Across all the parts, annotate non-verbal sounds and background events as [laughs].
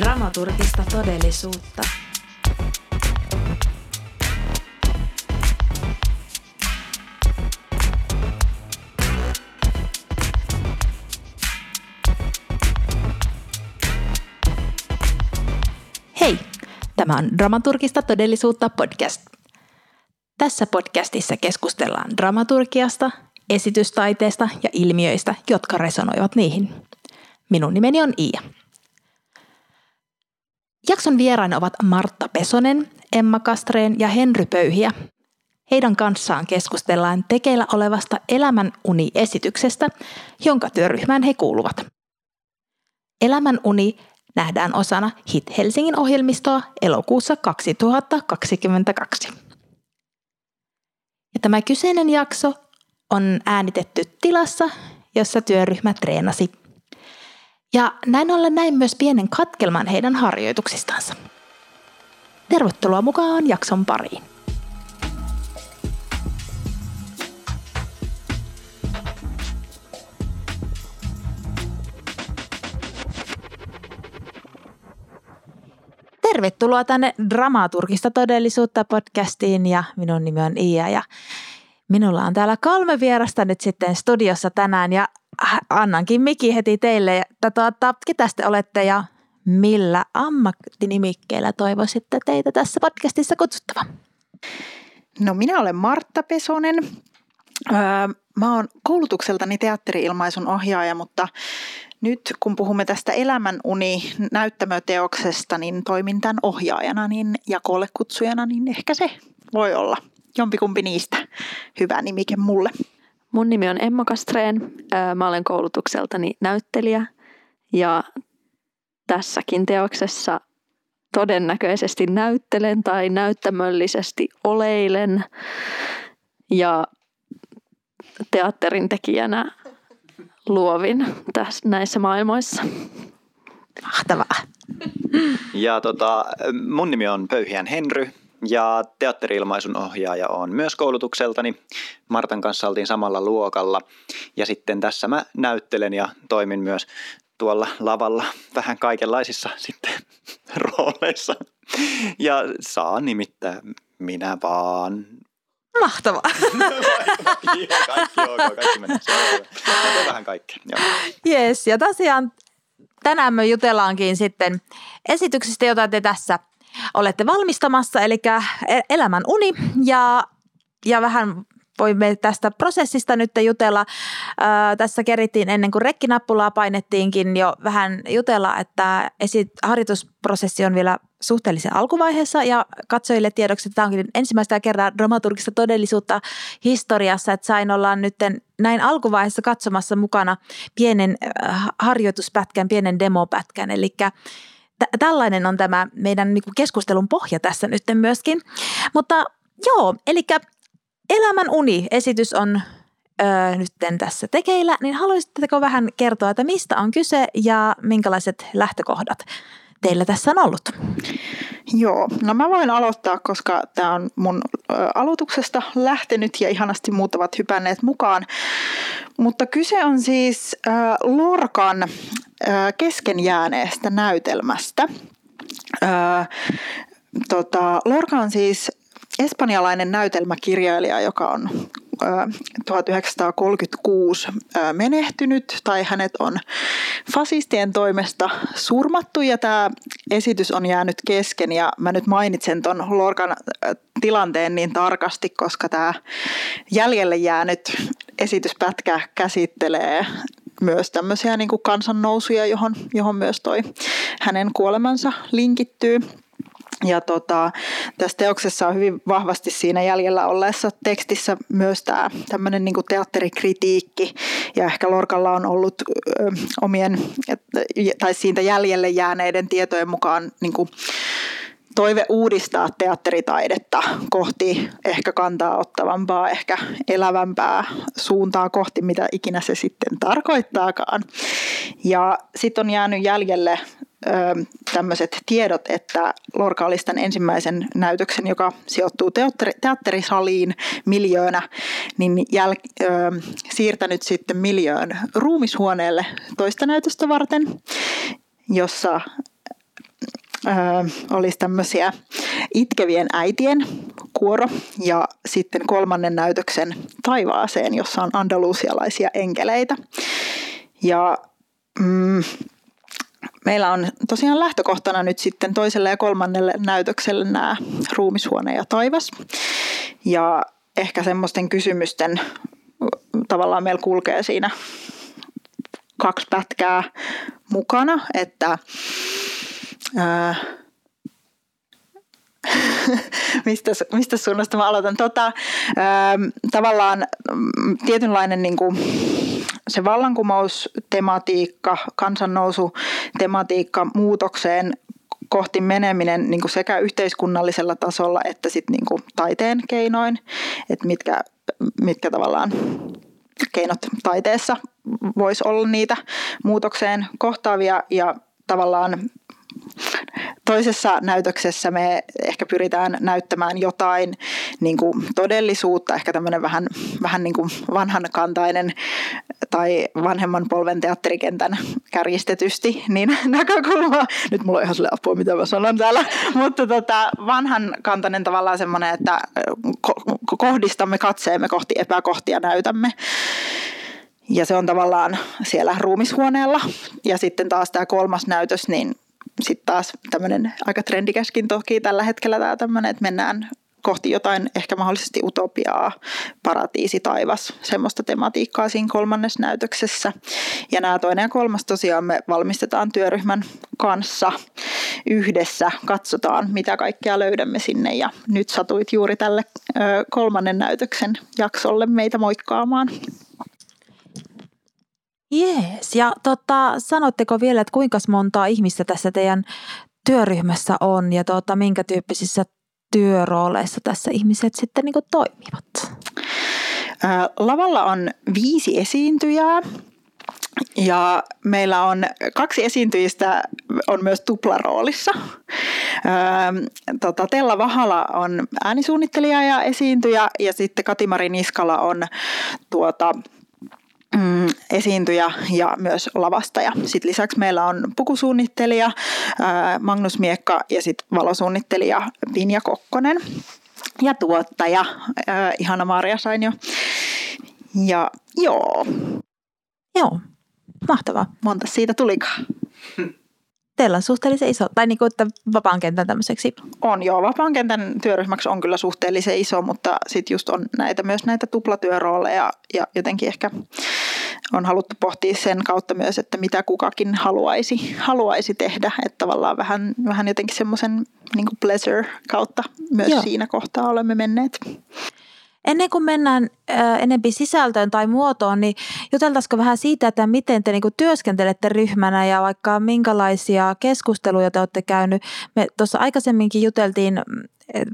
Dramaturgista todellisuutta. Hei, tämä on Dramaturgista todellisuutta podcast. Tässä podcastissa keskustellaan dramaturgiasta, esitystaiteesta ja ilmiöistä, jotka resonoivat niihin. Minun nimeni on Iia. Jakson vieraina ovat Martta Pesonen, Emma Kastreen ja Henry Pöyhiä. Heidän kanssaan keskustellaan tekeillä olevasta Elämän uni-esityksestä, jonka työryhmään he kuuluvat. Elämän uni nähdään osana Hit Helsingin ohjelmistoa elokuussa 2022. Ja tämä kyseinen jakso on äänitetty tilassa, jossa työryhmä treenasi. Ja näin ollen näin myös pienen katkelman heidän harjoituksistansa. Tervetuloa mukaan jakson pariin. Tervetuloa tänne Dramaturgista todellisuutta podcastiin ja minun nimi on Iia ja minulla on täällä kolme vierasta nyt sitten studiossa tänään ja annankin Miki heti teille, että tuota, ketä te olette ja millä ammattinimikkeellä toivoisitte teitä tässä podcastissa kutsuttavan? No minä olen Martta Pesonen. Öö, mä oon koulutukseltani teatteri-ilmaisun ohjaaja, mutta nyt kun puhumme tästä elämänuni näyttämöteoksesta, niin toimin tämän ohjaajana niin, ja kutsujana, niin ehkä se voi olla jompikumpi niistä hyvä nimike mulle. Mun nimi on Emma Kastreen. Mä olen koulutukseltani näyttelijä ja tässäkin teoksessa todennäköisesti näyttelen tai näyttämöllisesti oleilen ja teatterin tekijänä luovin tässä, näissä maailmoissa. Mahtavaa. Ja tota, mun nimi on Pöyhiän Henry ja teatteriilmaisun ohjaaja on myös koulutukseltani. Martan kanssa oltiin samalla luokalla ja sitten tässä mä näyttelen ja toimin myös tuolla lavalla vähän kaikenlaisissa [laughs] sitten rooleissa. Ja saa nimittää minä vaan Mahtavaa. kaikki, kaikki ok, kaikki menee. Vähän kaikkea. Yes, ja tosiaan tänään me jutellaankin sitten esityksistä, jota te tässä olette valmistamassa, eli e- Elämän uni ja, ja vähän voimme tästä prosessista nyt jutella. Ää, tässä kerittiin ennen kuin rekkinappulaa painettiinkin jo vähän jutella, että esit- harjoitusprosessi on vielä suhteellisen alkuvaiheessa ja katsojille tiedoksi, että tämä onkin ensimmäistä kertaa dramaturgista todellisuutta historiassa, että sain olla nyt näin alkuvaiheessa katsomassa mukana pienen harjoituspätkän, pienen demopätkän, eli t- tällainen on tämä meidän niin keskustelun pohja tässä nyt myöskin. Mutta joo, eli Elämän uni-esitys on öö, nyt tässä tekeillä, niin haluaisitteko vähän kertoa, että mistä on kyse ja minkälaiset lähtökohdat teillä tässä on ollut? Joo, no mä voin aloittaa, koska tämä on mun aloituksesta lähtenyt ja ihanasti muut ovat hypänneet mukaan. Mutta kyse on siis ö, Lorkan kesken jääneestä näytelmästä. Tota, Lorca on siis espanjalainen näytelmäkirjailija, joka on 1936 menehtynyt tai hänet on fasistien toimesta surmattu ja tämä esitys on jäänyt kesken ja mä nyt mainitsen ton Lorcan tilanteen niin tarkasti, koska tämä jäljelle jäänyt esityspätkä käsittelee myös tämmöisiä niin kuin kansannousuja, johon, johon myös toi hänen kuolemansa linkittyy. Ja tota, tässä teoksessa on hyvin vahvasti siinä jäljellä olleessa tekstissä myös tämä tämmöinen niin teatterikritiikki. Ja ehkä Lorkalla on ollut ö, omien, tai siitä jäljelle jääneiden tietojen mukaan niin kuin, toive uudistaa teatteritaidetta kohti ehkä kantaa ottavampaa, ehkä elävämpää suuntaa kohti, mitä ikinä se sitten tarkoittaakaan. Ja sitten on jäänyt jäljelle tämmöiset tiedot, että Lorca olisi tämän ensimmäisen näytöksen, joka sijoittuu teatteri, teatterisaliin miljöönä, niin jäl- ö, siirtänyt sitten miljöön ruumishuoneelle toista näytöstä varten, jossa olisi tämmöisiä itkevien äitien kuoro ja sitten kolmannen näytöksen taivaaseen, jossa on andalusialaisia enkeleitä. Ja mm, meillä on tosiaan lähtökohtana nyt sitten toiselle ja kolmannelle näytökselle nämä ruumishuone ja taivas. Ja ehkä semmoisten kysymysten tavallaan meillä kulkee siinä kaksi pätkää mukana, että [laughs] mistä, mistä suunnasta mä aloitan? Tota, ää, tavallaan mm, tietynlainen niin kuin, se vallankumoustematiikka, kansannousutematiikka muutokseen kohti meneminen niin kuin sekä yhteiskunnallisella tasolla että sit niin kuin taiteen keinoin, että mitkä, mitkä tavallaan keinot taiteessa voisi olla niitä muutokseen kohtaavia ja tavallaan Toisessa näytöksessä me ehkä pyritään näyttämään jotain niin kuin todellisuutta, ehkä tämmöinen vähän, vähän niin kuin vanhankantainen tai vanhemman polven teatterikentän kärjistetysti niin [laughs] näkökulma. Nyt mulla on ihan sille apua, mitä mä sanon täällä. [laughs] Mutta tota, vanhankantainen tavallaan semmoinen, että kohdistamme katseemme kohti epäkohtia näytämme. Ja se on tavallaan siellä ruumishuoneella. Ja sitten taas tämä kolmas näytös, niin sitten taas tämmöinen aika trendikäskin toki tällä hetkellä tämä tämmöinen, että mennään kohti jotain ehkä mahdollisesti utopiaa, paratiisi, taivas, semmoista tematiikkaa siinä kolmannessa näytöksessä. Ja nämä toinen ja kolmas tosiaan me valmistetaan työryhmän kanssa yhdessä, katsotaan mitä kaikkea löydämme sinne ja nyt satuit juuri tälle kolmannen näytöksen jaksolle meitä moikkaamaan. Jees, ja tota, sanotteko vielä, että kuinka montaa ihmistä tässä teidän työryhmässä on ja tota, minkä tyyppisissä työrooleissa tässä ihmiset sitten niin toimivat? Lavalla on viisi esiintyjää ja meillä on kaksi esiintyjistä on myös tuplaroolissa. tota, Tella Vahala on äänisuunnittelija ja esiintyjä ja sitten Katimari Niskala on tuota, mm, esiintyjä ja myös lavastaja. Sitten lisäksi meillä on pukusuunnittelija Magnus Miekka ja sitten valosuunnittelija Pinja Kokkonen ja tuottaja Ihana Maria Sainio. Ja joo. Joo, mahtavaa. Monta siitä tulikaan? teillä on suhteellisen iso, tai niin kuin, että vapaan kentän tämmöiseksi? On joo, vapaan kentän työryhmäksi on kyllä suhteellisen iso, mutta sitten just on näitä myös näitä tuplatyörooleja ja jotenkin ehkä on haluttu pohtia sen kautta myös, että mitä kukakin haluaisi, haluaisi tehdä, että tavallaan vähän, vähän jotenkin semmoisen niin pleasure kautta myös Joo. siinä kohtaa olemme menneet. Ennen kuin mennään äh, enempi sisältöön tai muotoon, niin juteltaisiko vähän siitä, että miten te niin kuin työskentelette ryhmänä ja vaikka minkälaisia keskusteluja te olette käynyt. Me tuossa aikaisemminkin juteltiin mm,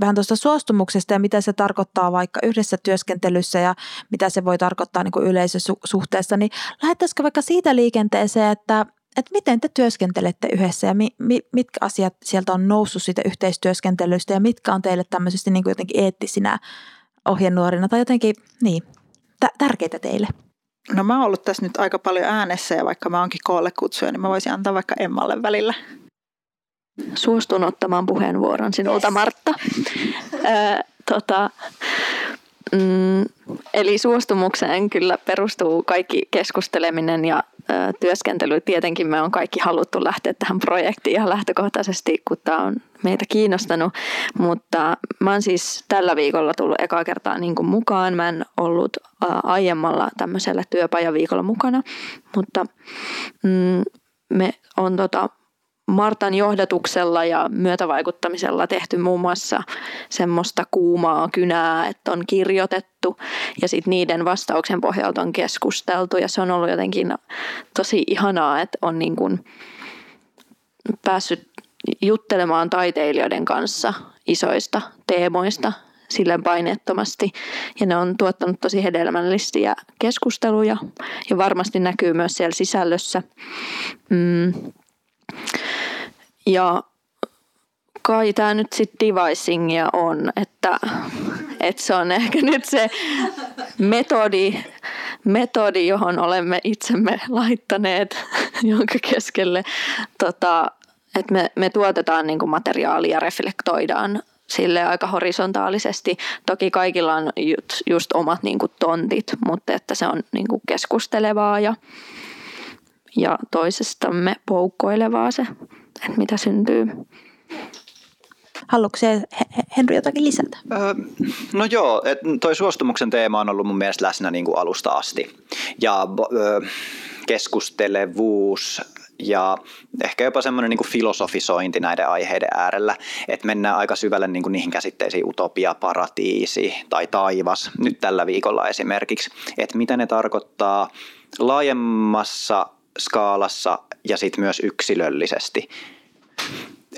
vähän tuosta suostumuksesta ja mitä se tarkoittaa vaikka yhdessä työskentelyssä ja mitä se voi tarkoittaa niin yleisösuhteessa, niin lähettäisikö vaikka siitä liikenteeseen, että, että miten te työskentelette yhdessä ja mi, mi, mitkä asiat sieltä on noussut siitä yhteistyöskentelystä ja mitkä on teille tämmöisesti niin kuin jotenkin eettisinä ohjenuorina tai jotenkin niin, t- tärkeitä teille? No mä oon ollut tässä nyt aika paljon äänessä ja vaikka mä oonkin koolle kutsuja, niin mä voisin antaa vaikka Emmalle välillä. Suostun ottamaan puheenvuoron sinulta. Martta. Ö, tota, mm, eli suostumukseen kyllä perustuu kaikki keskusteleminen ja ö, työskentely. Tietenkin me on kaikki haluttu lähteä tähän projektiin ihan lähtökohtaisesti, kun tämä on meitä kiinnostanut, mutta mä oon siis tällä viikolla tullut ekaa kertaa niin kuin mukaan. Mä en ollut ää, aiemmalla tämmöisellä työpajaviikolla mukana, mutta mm, me on tota, Martan johdatuksella ja myötävaikuttamisella tehty muun muassa semmoista kuumaa kynää, että on kirjoitettu ja sitten niiden vastauksen pohjalta on keskusteltu ja se on ollut jotenkin tosi ihanaa, että on niin kuin päässyt juttelemaan taiteilijoiden kanssa isoista teemoista sille paineettomasti. Ja ne on tuottanut tosi hedelmällisiä keskusteluja ja varmasti näkyy myös siellä sisällössä. Mm. Ja kai tämä nyt sitten devicingia on, että, että se on ehkä nyt se metodi, metodi, johon olemme itsemme laittaneet, jonka keskelle tota, että me, me tuotetaan niin kuin materiaalia reflektoidaan sille aika horisontaalisesti. Toki kaikilla on just, just omat niin kuin tontit, mutta että se on niin kuin keskustelevaa ja, ja toisestamme poukkoilevaa se, että mitä syntyy. Haluatko se Henry jotakin lisätä? Öö, no joo, et toi suostumuksen teema on ollut mun mielestä läsnä niin kuin alusta asti. Ja öö, keskustelevuus ja ehkä jopa semmoinen niin filosofisointi näiden aiheiden äärellä, että mennään aika syvälle niin kuin niihin käsitteisiin utopia, paratiisi tai taivas, nyt tällä viikolla esimerkiksi, että mitä ne tarkoittaa laajemmassa skaalassa ja sitten myös yksilöllisesti.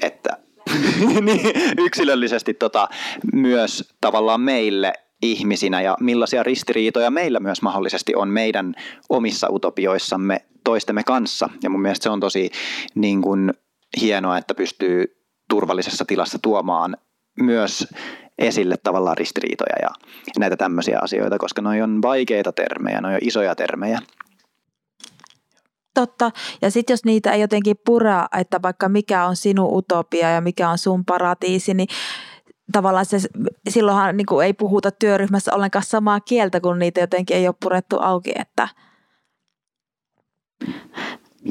Että [laughs] niin, yksilöllisesti tota, myös tavallaan meille ihmisinä ja millaisia ristiriitoja meillä myös mahdollisesti on meidän omissa utopioissamme toistemme kanssa. Ja mun mielestä se on tosi niin kuin, hienoa, että pystyy turvallisessa tilassa tuomaan myös esille tavallaan ristiriitoja ja näitä tämmöisiä asioita, koska ne on vaikeita termejä, ne on isoja termejä. Totta. Ja sitten jos niitä ei jotenkin pura, että vaikka mikä on sinun utopia ja mikä on sun paratiisi, niin tavallaan se, silloinhan niin kuin ei puhuta työryhmässä ollenkaan samaa kieltä, kun niitä jotenkin ei ole purettu auki, että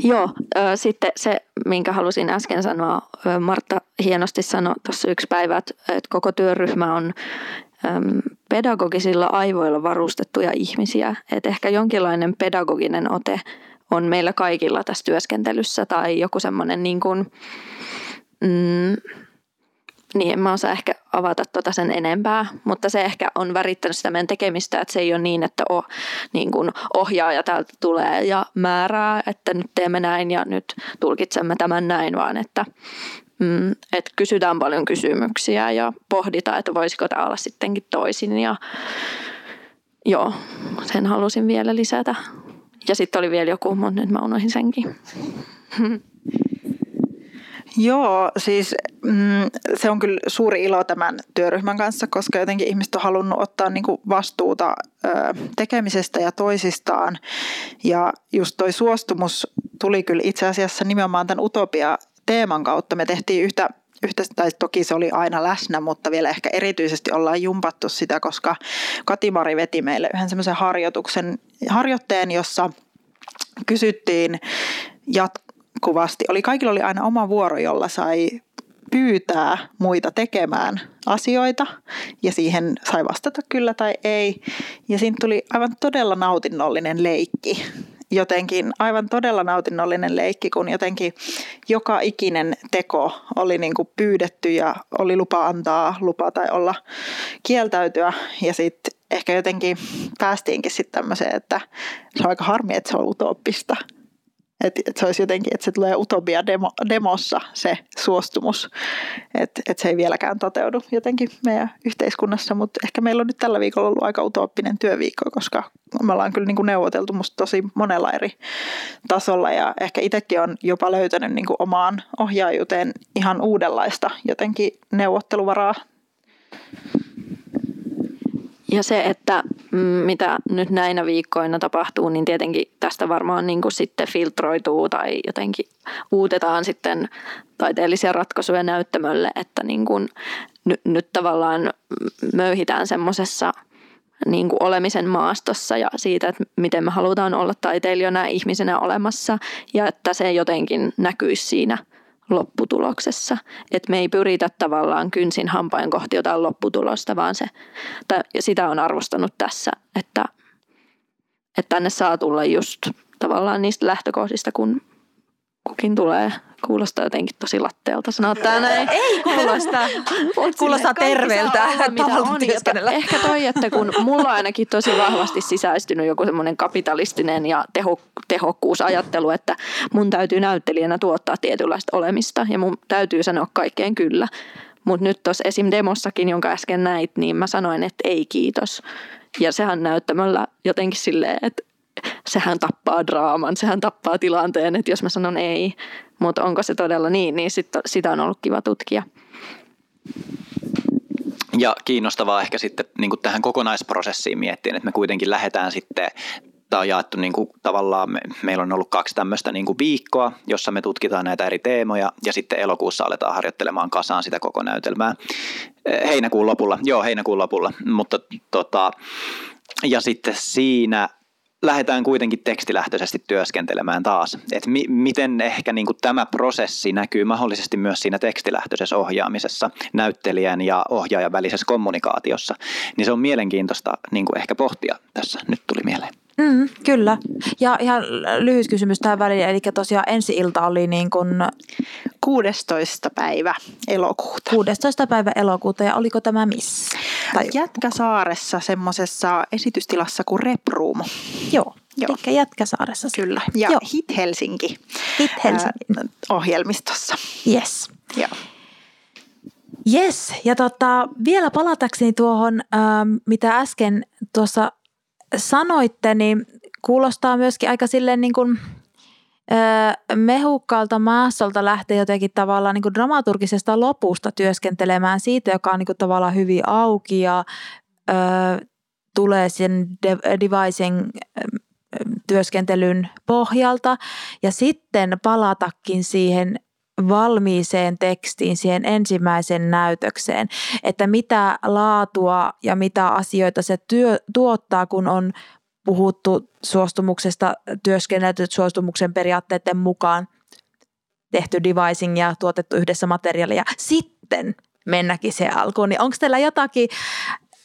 Joo, sitten se, minkä halusin äsken sanoa, Martta hienosti sanoi tuossa yksi päivä, että koko työryhmä on pedagogisilla aivoilla varustettuja ihmisiä. Että ehkä jonkinlainen pedagoginen ote on meillä kaikilla tässä työskentelyssä tai joku semmoinen niin kuin, mm, niin en mä osaa ehkä avata tota sen enempää, mutta se ehkä on värittänyt sitä meidän tekemistä, että se ei ole niin, että oh, niin kuin ohjaaja täältä tulee ja määrää, että nyt teemme näin ja nyt tulkitsemme tämän näin, vaan että, mm, että kysytään paljon kysymyksiä ja pohditaan, että voisiko tämä olla sittenkin toisin ja joo, sen halusin vielä lisätä. Ja sitten oli vielä joku, mutta nyt mä unohdin senkin. Joo, siis mm, se on kyllä suuri ilo tämän työryhmän kanssa, koska jotenkin ihmiset on halunnut ottaa niin kuin vastuuta ö, tekemisestä ja toisistaan. Ja just toi suostumus tuli kyllä itse asiassa nimenomaan tämän utopia-teeman kautta. Me tehtiin yhtä yhtä, tai toki se oli aina läsnä, mutta vielä ehkä erityisesti ollaan jumpattu sitä, koska Katimari veti meille yhden semmoisen harjoituksen, harjoitteen, jossa kysyttiin jat- jatkuvasti. Oli, kaikilla oli aina oma vuoro, jolla sai pyytää muita tekemään asioita ja siihen sai vastata kyllä tai ei. Ja siinä tuli aivan todella nautinnollinen leikki. Jotenkin aivan todella nautinnollinen leikki, kun jotenkin joka ikinen teko oli niin kuin pyydetty ja oli lupa antaa lupa tai olla kieltäytyä. Ja sitten ehkä jotenkin päästiinkin sitten tämmöiseen, että se on aika harmi, että se on utooppista että et se olisi jotenkin, että se tulee utopia demo, demossa se suostumus, että et se ei vieläkään toteudu jotenkin meidän yhteiskunnassa, mutta ehkä meillä on nyt tällä viikolla ollut aika utooppinen työviikko, koska me ollaan kyllä niin kuin neuvoteltu musta tosi monella eri tasolla ja ehkä itsekin on jopa löytänyt niin kuin omaan ohjaajuuteen ihan uudenlaista jotenkin neuvotteluvaraa ja se, että mm, mitä nyt näinä viikkoina tapahtuu, niin tietenkin tästä varmaan niin kuin sitten filtroituu tai jotenkin uutetaan sitten taiteellisia ratkaisuja näyttämölle, että niin kuin nyt, nyt tavallaan möyhitään semmoisessa niin kuin olemisen maastossa ja siitä, että miten me halutaan olla taiteilijana ja ihmisenä olemassa ja että se jotenkin näkyisi siinä – lopputuloksessa. Että me ei pyritä tavallaan kynsin hampain kohti jotain lopputulosta, vaan se, tai sitä on arvostanut tässä, että, että tänne saa tulla just tavallaan niistä lähtökohdista, kun kukin tulee. Kuulostaa jotenkin tosi latteelta sanoa tämä näin. Ei kuulosta. [laughs] kuulostaa terveeltä. Olla, ehkä toi, että kun mulla on ainakin tosi vahvasti sisäistynyt joku semmoinen kapitalistinen ja teho, tehokkuusajattelu, että mun täytyy näyttelijänä tuottaa tietynlaista olemista ja mun täytyy sanoa kaikkeen kyllä. Mutta nyt tuossa esim. demossakin, jonka äsken näit, niin mä sanoin, että ei kiitos. Ja sehän näyttämällä jotenkin silleen, että sehän tappaa draaman, sehän tappaa tilanteen, että jos mä sanon ei, mutta onko se todella niin, niin sit, sitä on ollut kiva tutkia. Ja kiinnostavaa ehkä sitten niin kuin tähän kokonaisprosessiin miettiä, että me kuitenkin lähdetään sitten Tämä on jaettu niin kuin, tavallaan, me, meillä on ollut kaksi tämmöistä niin kuin viikkoa, jossa me tutkitaan näitä eri teemoja ja sitten elokuussa aletaan harjoittelemaan kasaan sitä koko näytelmää. Heinäkuun lopulla, joo heinäkuun lopulla, mutta tota, ja sitten siinä lähdetään kuitenkin tekstilähtöisesti työskentelemään taas. Et mi- miten ehkä niin kuin tämä prosessi näkyy mahdollisesti myös siinä tekstilähtöisessä ohjaamisessa, näyttelijän ja ohjaajan välisessä kommunikaatiossa, niin se on mielenkiintoista niin kuin ehkä pohtia tässä. Nyt tuli mieleen. Mm, kyllä. Ja ihan lyhyt kysymys tähän väliin. Eli tosiaan ensi ilta oli niin kuin 16. päivä elokuuta. 16. päivä elokuuta ja oliko tämä missä? Tai, Jätkäsaaressa semmoisessa esitystilassa kuin Reproom. joo, Joo. eli Jätkäsaaressa. Kyllä. Ja Joo. Hit Helsinki Hit Helsinki. ää, ohjelmistossa. Yes. Joo. Yes, ja tota, vielä palatakseni tuohon, ähm, mitä äsken tuossa sanoitte, niin kuulostaa myöskin aika silleen niin kuin, äh, mehukkaalta maassolta lähteä jotenkin tavallaan niin kuin dramaturgisesta lopusta työskentelemään siitä, joka on niin kuin tavallaan hyvin auki ja äh, tulee sen de- työskentelyn pohjalta. Ja sitten palatakin siihen valmiiseen tekstiin, siihen ensimmäiseen näytökseen, että mitä laatua ja mitä asioita se työ, tuottaa, kun on puhuttu suostumuksesta, työskennelty suostumuksen periaatteiden mukaan, tehty devising ja tuotettu yhdessä materiaalia. Sitten mennäkin se alkuun. Niin onko teillä jotakin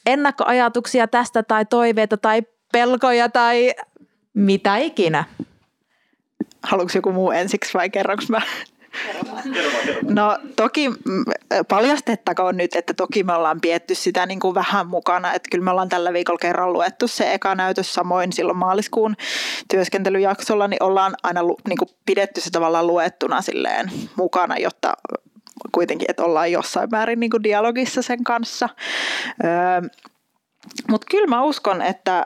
ennakkoajatuksia tästä tai toiveita tai pelkoja tai mitä ikinä? Haluatko joku muu ensiksi vai kerronko mä? No toki paljastettakoon nyt, että toki me ollaan pietty sitä niin kuin vähän mukana, että kyllä me ollaan tällä viikolla kerran luettu se eka näytös samoin silloin maaliskuun työskentelyjaksolla, niin ollaan aina niin kuin pidetty se tavallaan luettuna silleen mukana, jotta kuitenkin, että ollaan jossain määrin niin kuin dialogissa sen kanssa. Öö, Mutta kyllä mä uskon, että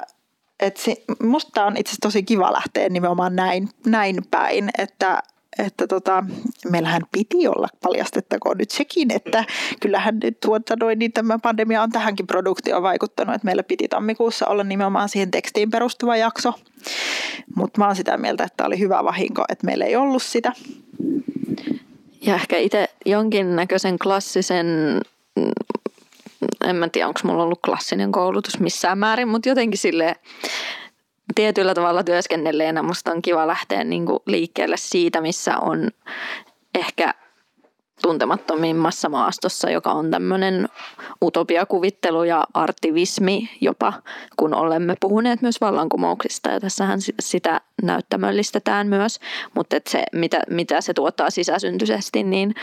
et se, musta on itse asiassa tosi kiva lähteä nimenomaan näin, näin päin, että että tota, meillähän piti olla, paljastettakoon nyt sekin, että kyllähän nyt tuota noin, niin tämä pandemia on tähänkin produktioon vaikuttanut, että meillä piti tammikuussa olla nimenomaan siihen tekstiin perustuva jakso, mutta mä oon sitä mieltä, että oli hyvä vahinko, että meillä ei ollut sitä. Ja ehkä itse jonkinnäköisen klassisen, mm, en mä tiedä onko mulla ollut klassinen koulutus missään määrin, mutta jotenkin sille tietyllä tavalla työskennelleenä musta on kiva lähteä niinku liikkeelle siitä, missä on ehkä tuntemattomimmassa maastossa, joka on tämmöinen utopiakuvittelu ja artivismi jopa, kun olemme puhuneet myös vallankumouksista. Ja tässähän sitä näyttämöllistetään myös, mutta se, mitä, mitä se tuottaa sisäsyntyisesti, niin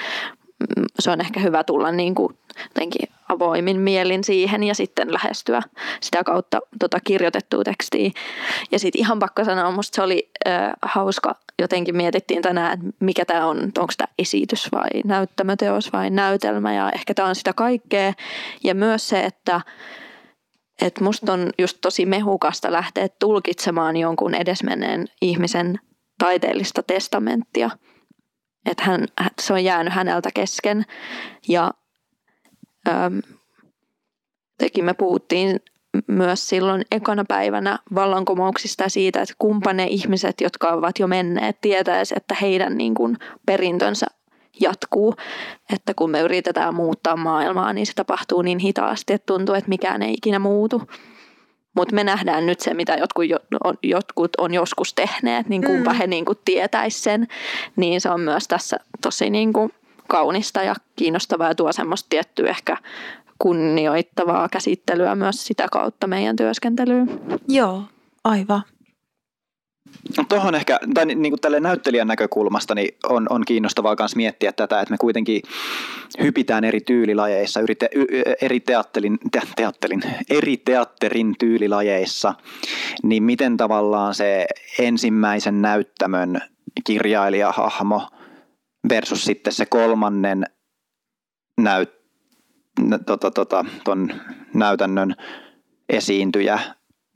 se on ehkä hyvä tulla niin kuin jotenkin avoimin mielin siihen ja sitten lähestyä sitä kautta tota kirjoitettua tekstiä. Ja sitten ihan pakko sanoa, musta se oli äh, hauska, jotenkin mietittiin tänään, että mikä tämä on, onko tämä esitys vai näyttämöteos vai näytelmä ja ehkä tämä on sitä kaikkea. Ja myös se, että et musta on just tosi mehukasta lähteä tulkitsemaan jonkun edesmenneen ihmisen taiteellista testamenttia. Että hän, se on jäänyt häneltä kesken ja äm, tekin me puhuttiin myös silloin ekana päivänä vallankumouksista siitä, että kumpa ne ihmiset, jotka ovat jo menneet, tietäisi, että heidän niin kuin perintönsä jatkuu. Että kun me yritetään muuttaa maailmaa, niin se tapahtuu niin hitaasti, että tuntuu, että mikään ei ikinä muutu. Mutta me nähdään nyt se, mitä jotkut, on, jotkut on joskus tehneet, niin kumpa mm. he niin kuin tietäisi sen. Niin se on myös tässä tosi niin kuin kaunista ja kiinnostavaa ja tuo semmoista tiettyä ehkä kunnioittavaa käsittelyä myös sitä kautta meidän työskentelyyn. Joo, aivan. Tuohon ehkä, tai niin kuin tälle näyttelijän näkökulmasta, niin on, on kiinnostavaa myös miettiä tätä, että me kuitenkin hypitään eri tyylilajeissa, eri, te, eri, teattelin, te, teattelin, eri teatterin tyylilajeissa, niin miten tavallaan se ensimmäisen näyttämön kirjailijahahmo versus sitten se kolmannen näyt, tota, tota, ton näytännön esiintyjä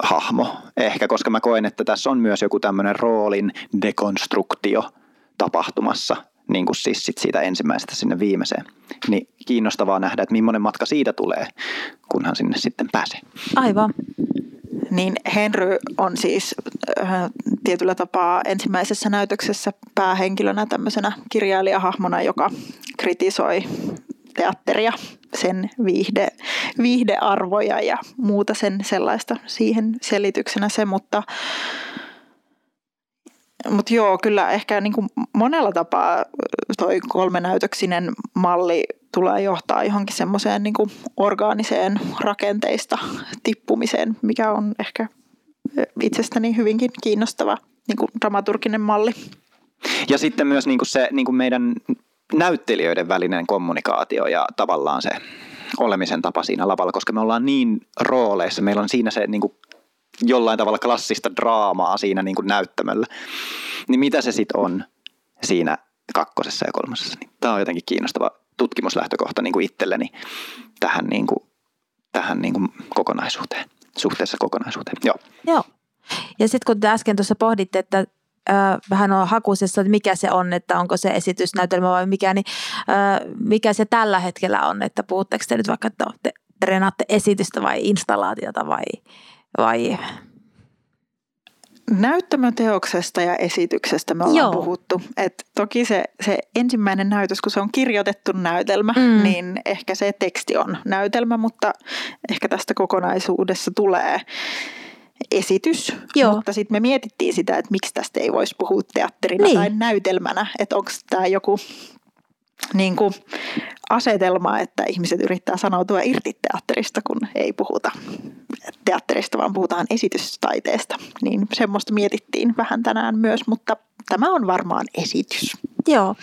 hahmo ehkä, koska mä koen, että tässä on myös joku tämmöinen roolin dekonstruktio tapahtumassa, niin kuin siis sit siitä ensimmäisestä sinne viimeiseen. Niin kiinnostavaa nähdä, että millainen matka siitä tulee, kunhan sinne sitten pääsee. Aivan. niin Henry on siis äh, tietyllä tapaa ensimmäisessä näytöksessä päähenkilönä tämmöisenä kirjailijahahmona, joka kritisoi teatteria, sen viihde, viihdearvoja ja muuta sen sellaista siihen selityksenä se, mutta mutta joo, kyllä ehkä niin kuin monella tapaa toi kolmenäytöksinen malli tulee johtaa johonkin semmoiseen niin orgaaniseen rakenteista tippumiseen, mikä on ehkä itsestäni hyvinkin kiinnostava niin kuin dramaturginen malli. Ja sitten myös niin kuin se niin kuin meidän näyttelijöiden välinen kommunikaatio ja tavallaan se olemisen tapa siinä lavalla, koska me ollaan niin rooleissa, meillä on siinä se niin kuin jollain tavalla klassista draamaa siinä niin kuin näyttämöllä. Niin mitä se sitten on siinä kakkosessa ja kolmosessa? Niin Tämä on jotenkin kiinnostava tutkimuslähtökohta niin kuin itselleni tähän, niin kuin, tähän niin kuin kokonaisuuteen, suhteessa kokonaisuuteen. Joo. Joo. Ja sitten kun te äsken tuossa pohditte, että vähän on hakusessa, että mikä se on, että onko se esitysnäytelmä vai mikä, niin mikä se tällä hetkellä on, että puhutteko te nyt vaikka, että te treenaatte esitystä vai installaatiota vai, vai Näyttämöteoksesta ja esityksestä me ollaan Joo. puhuttu. Et toki se, se ensimmäinen näytös, kun se on kirjoitettu näytelmä, mm. niin ehkä se teksti on näytelmä, mutta ehkä tästä kokonaisuudessa tulee esitys. Joo. Mutta sitten me mietittiin sitä, että miksi tästä ei voisi puhua teatterina Niin. tai näytelmänä. Että onko tämä joku niin kuin asetelma, että ihmiset yrittää sanoutua irti teatterista, kun ei puhuta teatterista, vaan puhutaan esitystaiteesta. Niin semmoista mietittiin vähän tänään myös, mutta tämä on varmaan esitys. Joo,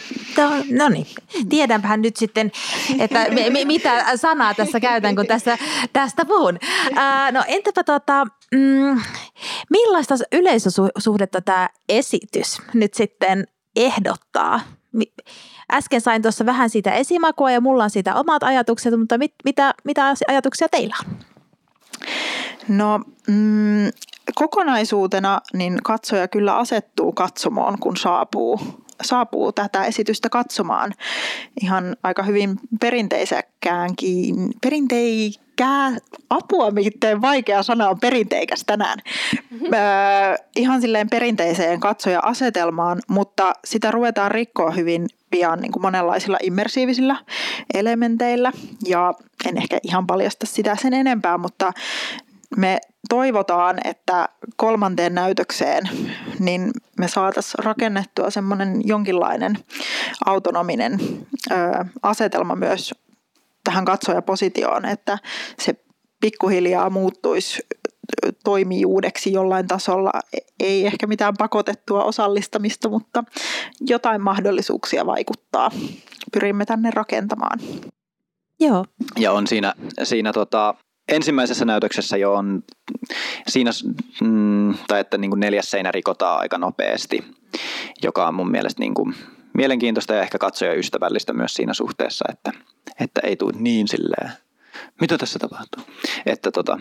no niin. Tiedänpähän nyt sitten, että mi- mitä sanaa tässä käytän, kun tässä, tästä puhun. Ää, no entäpä tota, mm, millaista yleisösuhdetta tämä esitys nyt sitten ehdottaa? Äsken sain tuossa vähän siitä esimakua ja mulla on siitä omat ajatukset, mutta mit, mitä, mitä ajatuksia teillä on? No mm, kokonaisuutena niin katsoja kyllä asettuu katsomoon, kun saapuu, saapuu tätä esitystä katsomaan. Ihan aika hyvin perinteisäkkäänkin, perinteikää, apua miten vaikea sana on perinteikäs tänään. Öö, ihan silleen perinteiseen katsoja-asetelmaan, mutta sitä ruvetaan rikkoa hyvin pian niin kuin monenlaisilla immersiivisillä elementeillä. Ja en ehkä ihan paljasta sitä sen enempää, mutta me toivotaan, että kolmanteen näytökseen niin me saataisiin rakennettua semmoinen jonkinlainen autonominen ö, asetelma myös tähän katsojapositioon, että se pikkuhiljaa muuttuisi toimijuudeksi jollain tasolla. Ei ehkä mitään pakotettua osallistamista, mutta jotain mahdollisuuksia vaikuttaa. Pyrimme tänne rakentamaan. Joo, Ja on siinä, siinä tota, ensimmäisessä näytöksessä jo on siinä, mm, tai että niin kuin neljäs seinä rikotaan aika nopeasti, joka on mun mielestä niin kuin mielenkiintoista ja ehkä katsojaystävällistä myös siinä suhteessa, että, että ei tule niin silleen, mitä tässä tapahtuu. Että tota,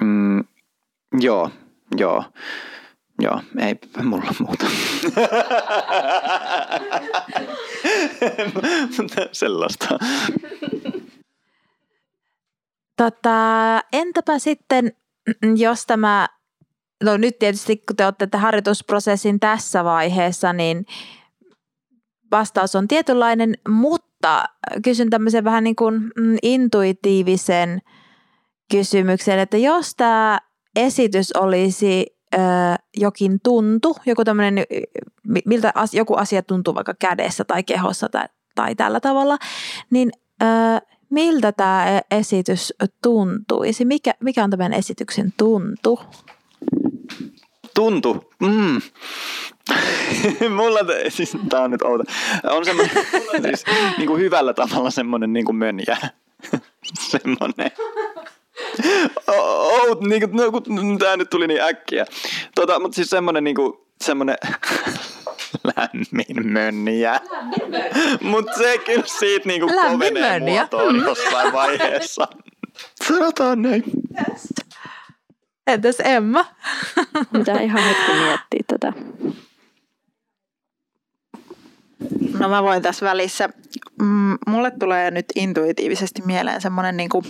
mm, joo, joo, joo, ei mulla muuta. [laughs] Sellaista. Tota, entäpä sitten, jos tämä, no nyt tietysti kun te olette harjoitusprosessin tässä vaiheessa, niin vastaus on tietynlainen, mutta kysyn tämmöisen vähän niin kuin mm, intuitiivisen kysymyksen, että jos tämä esitys olisi ö, jokin tuntu, joku tämmöinen, miltä as, joku asia tuntuu vaikka kädessä tai kehossa tai, tai tällä tavalla, niin ö, miltä tämä e- esitys tuntuisi? Mikä, mikä on tämän esityksen tuntu? Tuntu. Mm. [laughs] Mulla, siis tää on nyt outo. On semmoinen, siis niin kuin hyvällä tavalla semmoinen niin kuin mönjä. [laughs] semmoinen. Out, niin kuin, no, kun tää nyt tuli niin äkkiä. Tota, mutta siis semmoinen niin kuin, semmoinen [laughs] lämmin mönjä. Mutta se kyllä siitä niin kuin Lämmin kovenee muotoon jossain vaiheessa. Sanotaan näin. Entäs Emma? Mitä ihan hetki miettiä tätä. No mä voin tässä välissä. Mm, mulle tulee nyt intuitiivisesti mieleen semmoinen niin kuin,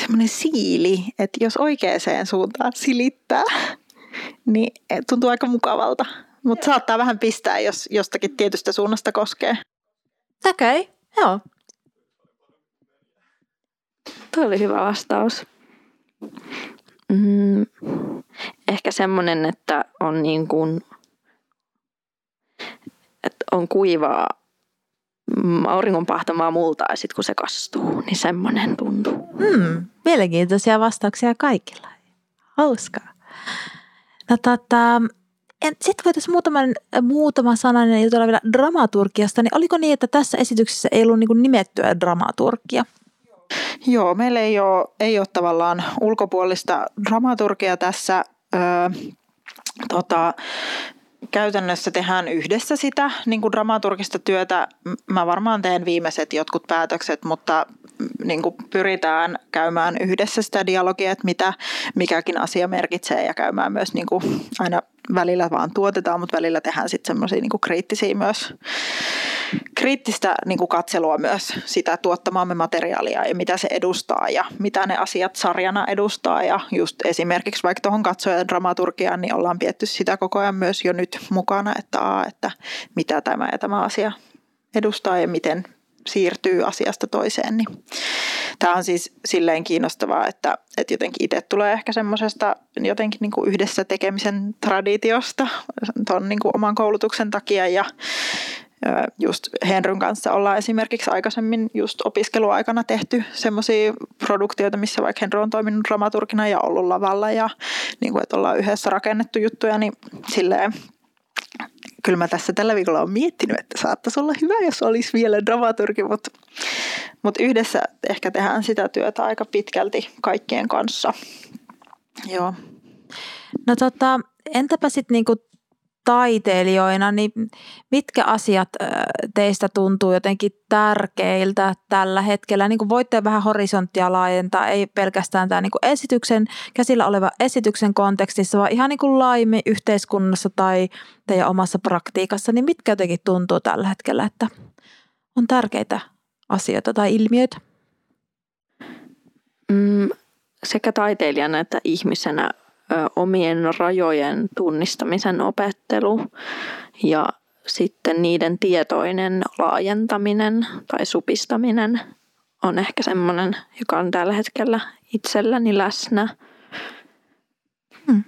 semmoinen siili, että jos oikeaan suuntaan silittää, niin tuntuu aika mukavalta. Mutta saattaa vähän pistää, jos jostakin tietystä suunnasta koskee. Okei, okay, joo. Tuo oli hyvä vastaus. Mm, ehkä semmoinen, että on niin kuin, että on kuivaa auringon pahtamaa multaa ja sitten kun se kastuu, niin semmoinen tuntuu. Hmm, mielenkiintoisia vastauksia kaikilla. Hauskaa. No tota, sitten voitaisiin muutaman, muutama sananen jutella vielä dramaturgiasta. Niin oliko niin, että tässä esityksessä ei ollut niin nimettyä dramaturgia? Joo, meillä ei ole, ei ole tavallaan ulkopuolista dramaturgia tässä. Öö, tota, käytännössä tehdään yhdessä sitä niin kuin dramaturgista työtä. Mä varmaan teen viimeiset jotkut päätökset, mutta niin kuin pyritään käymään yhdessä sitä dialogia, että mitä mikäkin asia merkitsee ja käymään myös niin kuin aina välillä vaan tuotetaan, mutta välillä tehdään sitten semmoisia niin kriittisiä myös kriittistä niin kuin katselua myös sitä tuottamaamme materiaalia ja mitä se edustaa ja mitä ne asiat sarjana edustaa. Ja just esimerkiksi vaikka tuohon katsojan dramaturgiaan, niin ollaan pietty sitä koko ajan myös jo nyt mukana, että, aa, että mitä tämä ja tämä asia edustaa ja miten siirtyy asiasta toiseen. Niin tämä on siis silleen kiinnostavaa, että, että jotenkin itse tulee ehkä semmoisesta jotenkin niin kuin yhdessä tekemisen traditiosta tuon niin oman koulutuksen takia ja just Henryn kanssa ollaan esimerkiksi aikaisemmin just opiskeluaikana tehty semmoisia produktioita, missä vaikka Henry on toiminut dramaturgina ja ollut lavalla ja niin kuin, että ollaan yhdessä rakennettu juttuja, niin silleen kyllä mä tässä tällä viikolla olen miettinyt, että saattaisi olla hyvä, jos olisi vielä dramaturgi, mutta, mutta yhdessä ehkä tehdään sitä työtä aika pitkälti kaikkien kanssa. Joo. No tota, entäpä sitten niinku taiteilijoina, niin mitkä asiat teistä tuntuu jotenkin tärkeiltä tällä hetkellä? Niin kuin voitte vähän horisonttia laajentaa, ei pelkästään tämä niin kuin esityksen, käsillä oleva esityksen kontekstissa, vaan ihan niin kuin laajemmin yhteiskunnassa tai teidän omassa praktiikassa, niin mitkä jotenkin tuntuu tällä hetkellä, että on tärkeitä asioita tai ilmiöitä? Mm, sekä taiteilijana että ihmisenä omien rajojen tunnistamisen opettelu ja sitten niiden tietoinen laajentaminen tai supistaminen on ehkä semmoinen, joka on tällä hetkellä itselläni läsnä. Hmm.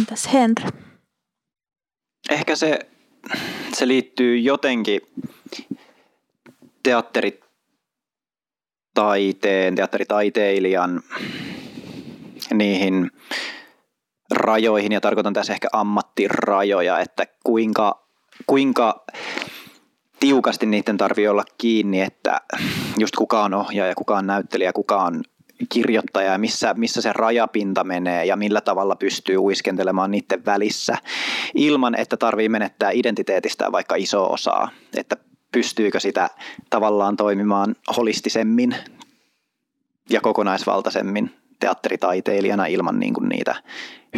Entäs Henry? Ehkä se, se liittyy jotenkin teatteritaiteen, teatteritaiteilijan niihin rajoihin, ja tarkoitan tässä ehkä ammattirajoja, että kuinka, kuinka tiukasti niiden tarvii olla kiinni, että just kuka on ohjaaja, kuka on näyttelijä, kuka on kirjoittaja ja missä, missä se rajapinta menee ja millä tavalla pystyy uiskentelemaan niiden välissä ilman, että tarvii menettää identiteetistä vaikka iso osaa, että pystyykö sitä tavallaan toimimaan holistisemmin ja kokonaisvaltaisemmin teatteritaiteilijana ilman niin kuin niitä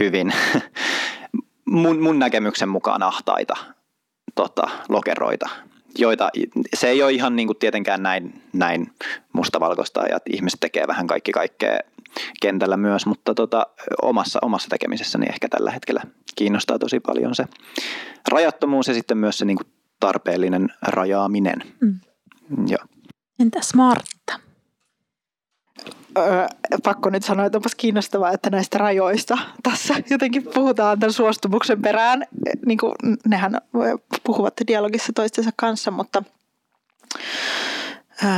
hyvin [laughs] mun, mun näkemyksen mukaan ahtaita tota, lokeroita, joita se ei ole ihan niin kuin tietenkään näin, näin mustavalkoista ja ihmiset tekee vähän kaikki kaikkea kentällä myös, mutta tota, omassa, omassa tekemisessäni ehkä tällä hetkellä kiinnostaa tosi paljon se rajattomuus ja sitten myös se niin kuin tarpeellinen rajaaminen. Mm. Ja. Entäs Martta? Öö, pakko nyt sanoa, että onpas kiinnostavaa, että näistä rajoista tässä jotenkin puhutaan tämän suostumuksen perään. Niin kuin nehän puhuvat dialogissa toistensa kanssa, mutta öö,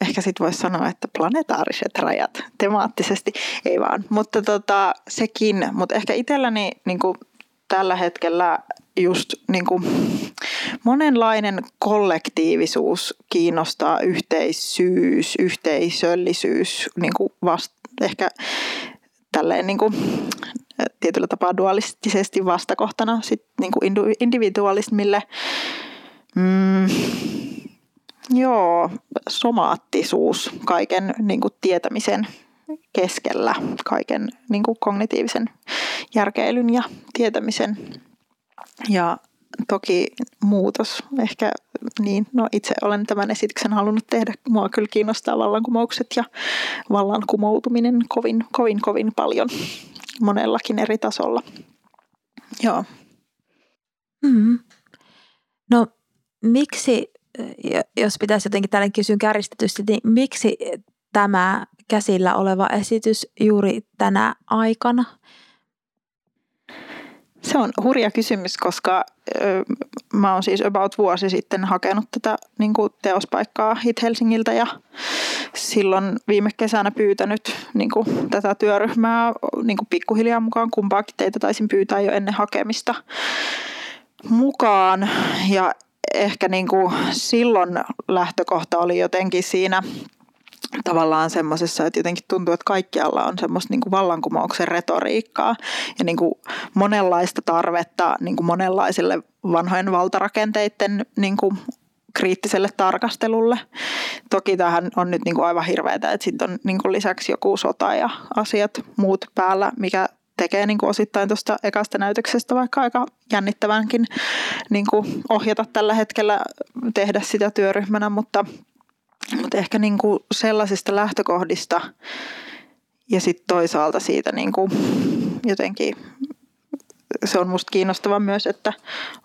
ehkä sitten voisi sanoa, että planetaariset rajat temaattisesti, ei vaan. Mutta tota, sekin, mutta ehkä itselläni niin kuin tällä hetkellä just niin kuin monenlainen kollektiivisuus kiinnostaa, yhteisyys, yhteisöllisyys, niin kuin vast, ehkä tälleen niin kuin, tietyllä tapaa dualistisesti vastakohtana sit, niin kuin individualismille. Mm, joo, somaattisuus kaiken niin kuin tietämisen keskellä, kaiken niin kuin kognitiivisen järkeilyn ja tietämisen ja toki muutos. Ehkä niin, no itse olen tämän esityksen halunnut tehdä. Mua kyllä kiinnostaa vallankumoukset ja vallankumoutuminen kovin, kovin, kovin paljon monellakin eri tasolla. Joo. Mm. No miksi, jos pitäisi jotenkin tällä kysyä kärjistetysti, niin miksi tämä käsillä oleva esitys juuri tänä aikana? Se on hurja kysymys, koska ö, mä oon siis about vuosi sitten hakenut tätä niin kuin teospaikkaa Hit Helsingiltä ja silloin viime kesänä pyytänyt niin kuin, tätä työryhmää niin kuin pikkuhiljaa mukaan. Kumpaakin teitä taisin pyytää jo ennen hakemista mukaan ja ehkä niin kuin silloin lähtökohta oli jotenkin siinä tavallaan semmoisessa, että jotenkin tuntuu, että kaikkialla on semmoista niin kuin vallankumouksen retoriikkaa ja niin kuin monenlaista tarvetta niin kuin monenlaisille vanhojen valtarakenteiden niin kuin kriittiselle tarkastelulle. Toki tähän on nyt niin kuin aivan hirveätä, että sitten on niin kuin lisäksi joku sota ja asiat muut päällä, mikä tekee niin kuin osittain tuosta ekasta näytöksestä vaikka aika jännittävänkin niin kuin ohjata tällä hetkellä, tehdä sitä työryhmänä, mutta, mutta ehkä niin kuin sellaisista lähtökohdista ja sitten toisaalta siitä niin kuin jotenkin se on musta kiinnostava myös, että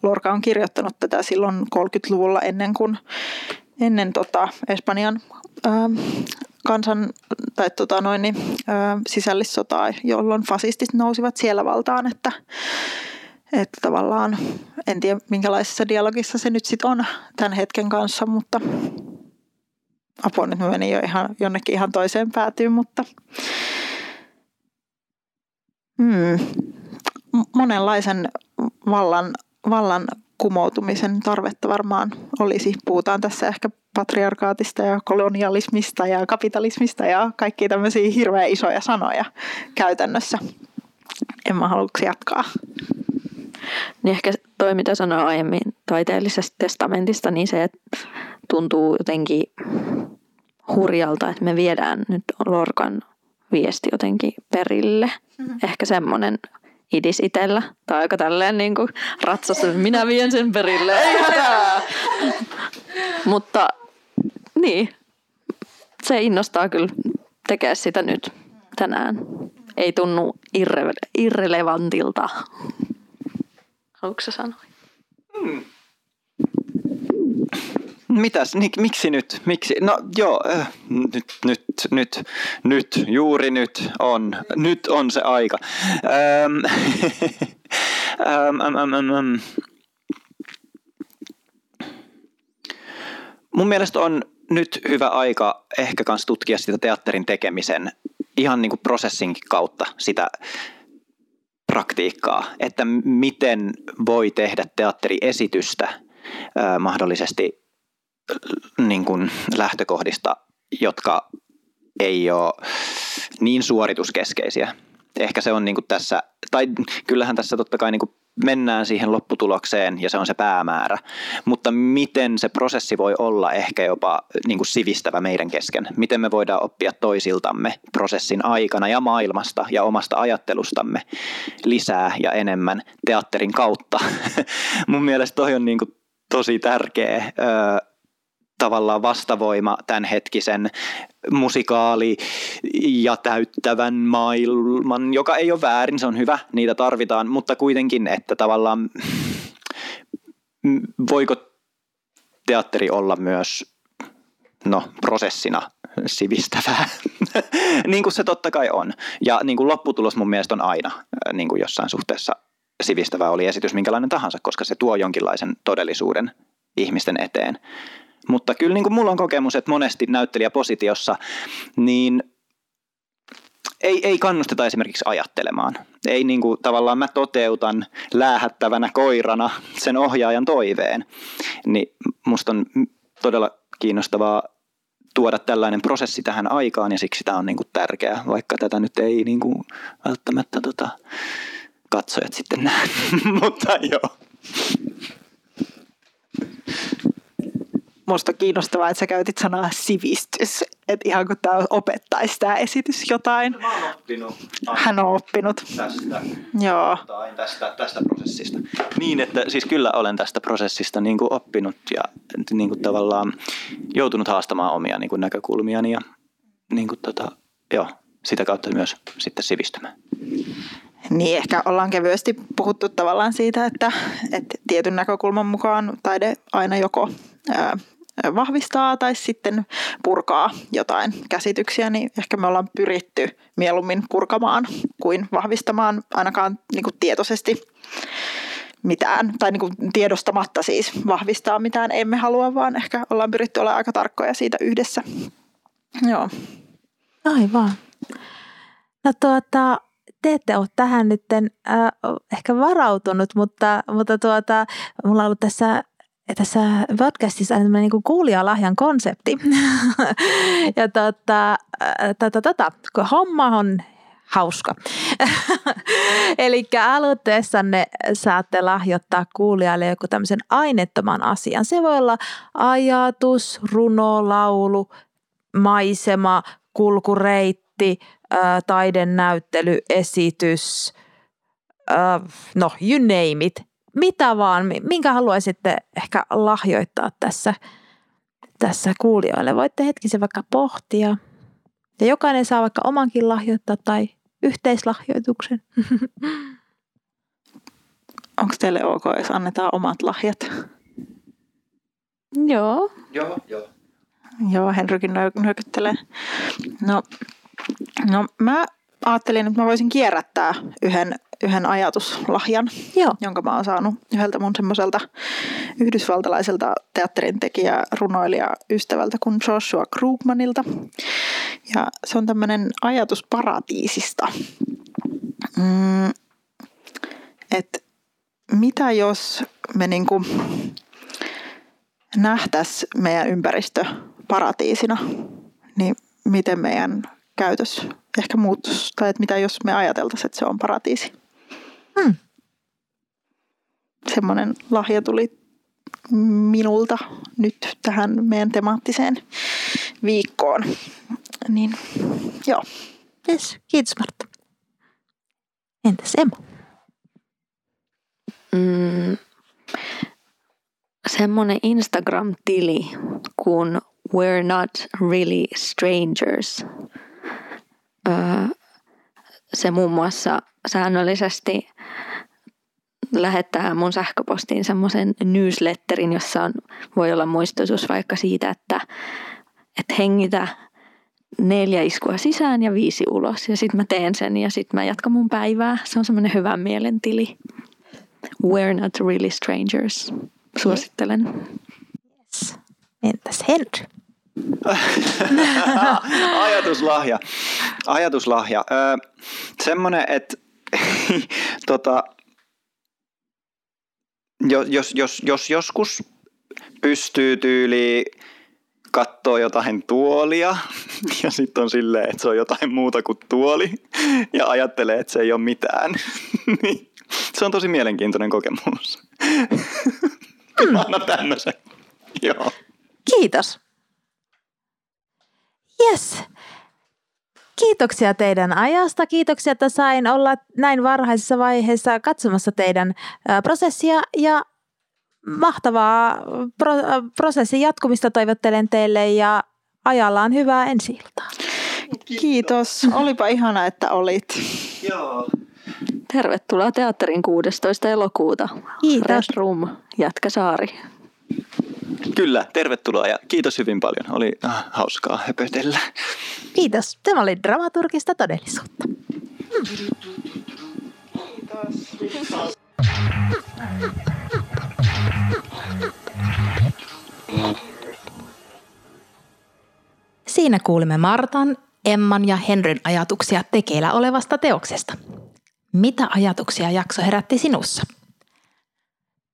Lorca on kirjoittanut tätä silloin 30-luvulla ennen kuin ennen tota Espanjan ää, kansan tai tota noin, niin, ö, sisällissotaa, jolloin fasistit nousivat siellä valtaan, että, että tavallaan en tiedä minkälaisessa dialogissa se nyt sitten on tämän hetken kanssa, mutta apua nyt mä menin jo ihan, jonnekin ihan toiseen päätyyn, mutta hmm, monenlaisen vallan, vallan kumoutumisen tarvetta varmaan olisi. Puhutaan tässä ehkä patriarkaatista ja kolonialismista ja kapitalismista ja kaikki tämmöisiä hirveän isoja sanoja käytännössä. En mä haluaisi jatkaa. Niin ehkä toi, mitä sanoin aiemmin taiteellisesta testamentista, niin se että tuntuu jotenkin hurjalta, että me viedään nyt Lorkan viesti jotenkin perille. Mm-hmm. Ehkä semmoinen idis itellä. Tai aika tälleen niin kuin ratsasta, minä vien sen perille, ei hätää. Mutta niin, se innostaa kyllä tekee sitä nyt tänään. Ei tunnu irre- irrelevantilta. Haluatko sä sanoa? Hmm. Mitäs, miksi nyt? Miksi? No joo, äh, nyt, nyt, nyt, nyt, juuri nyt on, nyt on se aika. Ähm, [laughs] ähm, ähm, ähm, ähm. Mun mielestä on nyt hyvä aika ehkä kans tutkia sitä teatterin tekemisen ihan niin kuin prosessin kautta sitä praktiikkaa, että miten voi tehdä teatteriesitystä ää, mahdollisesti niin kuin lähtökohdista, jotka ei ole niin suorituskeskeisiä. Ehkä se on niin kuin tässä, tai kyllähän tässä totta kai niin kuin mennään siihen lopputulokseen ja se on se päämäärä. Mutta miten se prosessi voi olla ehkä jopa niin kuin sivistävä meidän kesken? Miten me voidaan oppia toisiltamme prosessin aikana ja maailmasta ja omasta ajattelustamme lisää ja enemmän teatterin kautta? [laughs] Mun mielestä toi on niin kuin tosi tärkeä tavallaan vastavoima tämänhetkisen musikaali ja täyttävän maailman, joka ei ole väärin, se on hyvä, niitä tarvitaan, mutta kuitenkin, että tavallaan voiko teatteri olla myös no, prosessina sivistävää, [laughs] niin kuin se totta kai on. Ja niin kuin lopputulos mun mielestä on aina niin kuin jossain suhteessa sivistävää oli esitys minkälainen tahansa, koska se tuo jonkinlaisen todellisuuden ihmisten eteen. Mutta kyllä niin kuin mulla on kokemus, että monesti näyttelijäpositiossa niin ei, ei kannusteta esimerkiksi ajattelemaan. Ei niin kuin, tavallaan mä toteutan läähättävänä koirana sen ohjaajan toiveen. Niin musta on todella kiinnostavaa tuoda tällainen prosessi tähän aikaan ja siksi tämä on niin kuin tärkeää, vaikka tätä nyt ei niin kuin välttämättä tota, katsojat sitten näe. [laughs] Mutta joo. Musta on kiinnostavaa, että sä käytit sanaa sivistys. Että ihan kun tämä opettaisi tämä esitys jotain. Mä oon oppinut. Hän on oppinut. Tästä. Joo. Tästä, tästä prosessista. Niin, että siis kyllä olen tästä prosessista niin kuin oppinut ja niin kuin tavallaan joutunut haastamaan omia niin kuin näkökulmiani ja niin kuin tota, joo, sitä kautta myös sitten sivistymään. Niin, ehkä ollaan kevyesti puhuttu tavallaan siitä, että, että tietyn näkökulman mukaan taide aina joko ää, vahvistaa tai sitten purkaa jotain käsityksiä, niin ehkä me ollaan pyritty mieluummin purkamaan kuin vahvistamaan ainakaan niin kuin tietoisesti mitään, tai niin kuin tiedostamatta siis vahvistaa mitään emme halua, vaan ehkä ollaan pyritty olla aika tarkkoja siitä yhdessä. Joo. Aivan. No tuota, te ette ole tähän nyt äh, ehkä varautunut, mutta, mutta tuota, mulla on ollut tässä tässä podcastissa on tämmöinen niin kuulijalahjan konsepti. [laughs] ja tota, tota, tota, kun homma on hauska. [laughs] Eli aloitteessanne saatte lahjoittaa kuulijalle joku tämmöisen aineettoman asian. Se voi olla ajatus, runo, laulu, maisema, kulkureitti, taidenäyttely, esitys, no you name it mitä vaan, minkä haluaisitte ehkä lahjoittaa tässä, tässä kuulijoille. Voitte hetkisen vaikka pohtia. Ja jokainen saa vaikka omankin lahjoittaa tai yhteislahjoituksen. [laughs] Onko teille ok, jos annetaan omat lahjat? Joo. Joo, joo. Joo, Henrykin nyökyttelee. No, no mä ajattelin, että mä voisin kierrättää yhden yhden ajatuslahjan, Joo. jonka mä oon saanut yhdeltä mun semmoiselta yhdysvaltalaiselta teatterin tekijä, runoilija ystävältä kuin Joshua Krugmanilta. Ja se on tämmöinen ajatus paratiisista. Mm, että mitä jos me niinku nähtäis meidän ympäristö paratiisina, niin miten meidän käytös ehkä muuttuisi, tai että mitä jos me ajateltaisiin, että se on paratiisi. Hmm. Semmoinen lahja tuli minulta nyt tähän meidän temaattiseen viikkoon. Niin, joo. Yes, kiitos Martta. Entäs Emma? Mm, semmoinen Instagram-tili kuin We're Not Really Strangers. Se muun muassa säännöllisesti lähettää mun sähköpostiin semmoisen newsletterin, jossa on, voi olla muistutus vaikka siitä, että, että hengitä neljä iskua sisään ja viisi ulos. Ja sitten mä teen sen ja sitten mä jatkan mun päivää. Se on semmoinen hyvä mielentili. We're not really strangers. Suosittelen. Yes. Entäs Henry? [laughs] Ajatuslahja. Ajatuslahja. Öö, semmoinen, että [laughs] tota, jos, jos, jos joskus pystyy tyyliin katsoo jotain tuolia [laughs] ja sitten on silleen, että se on jotain muuta kuin tuoli ja ajattelee, että se ei ole mitään. niin se on tosi mielenkiintoinen kokemus. Anna tämmöisen. Joo. Kiitos. Yes. Kiitoksia teidän ajasta. Kiitoksia, että sain olla näin varhaisessa vaiheessa katsomassa teidän prosessia ja mahtavaa pro- prosessin jatkumista toivottelen teille ja ajallaan hyvää ensi iltaa. Kiitos. Olipa ihana, että olit. Joo. Tervetuloa teatterin 16. elokuuta. Kiitos. Red Room, Jätkäsaari. Kyllä, tervetuloa ja kiitos hyvin paljon. Oli ah, hauskaa höpötellä. Kiitos. Tämä oli dramaturgista todellisuutta. Siinä kuulimme Martan, Emman ja Henryn ajatuksia tekeillä olevasta teoksesta. Mitä ajatuksia jakso herätti sinussa?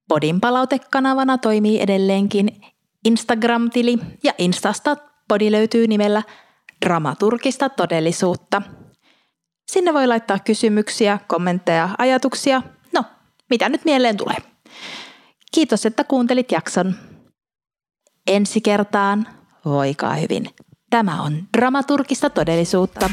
Podin palautekanavana toimii edelleenkin Instagram-tili ja Instasta podi löytyy nimellä Dramaturgista todellisuutta. Sinne voi laittaa kysymyksiä, kommentteja, ajatuksia. No, mitä nyt mieleen tulee? Kiitos, että kuuntelit jakson. Ensi kertaan voikaa hyvin. Tämä on dramaturgista todellisuutta.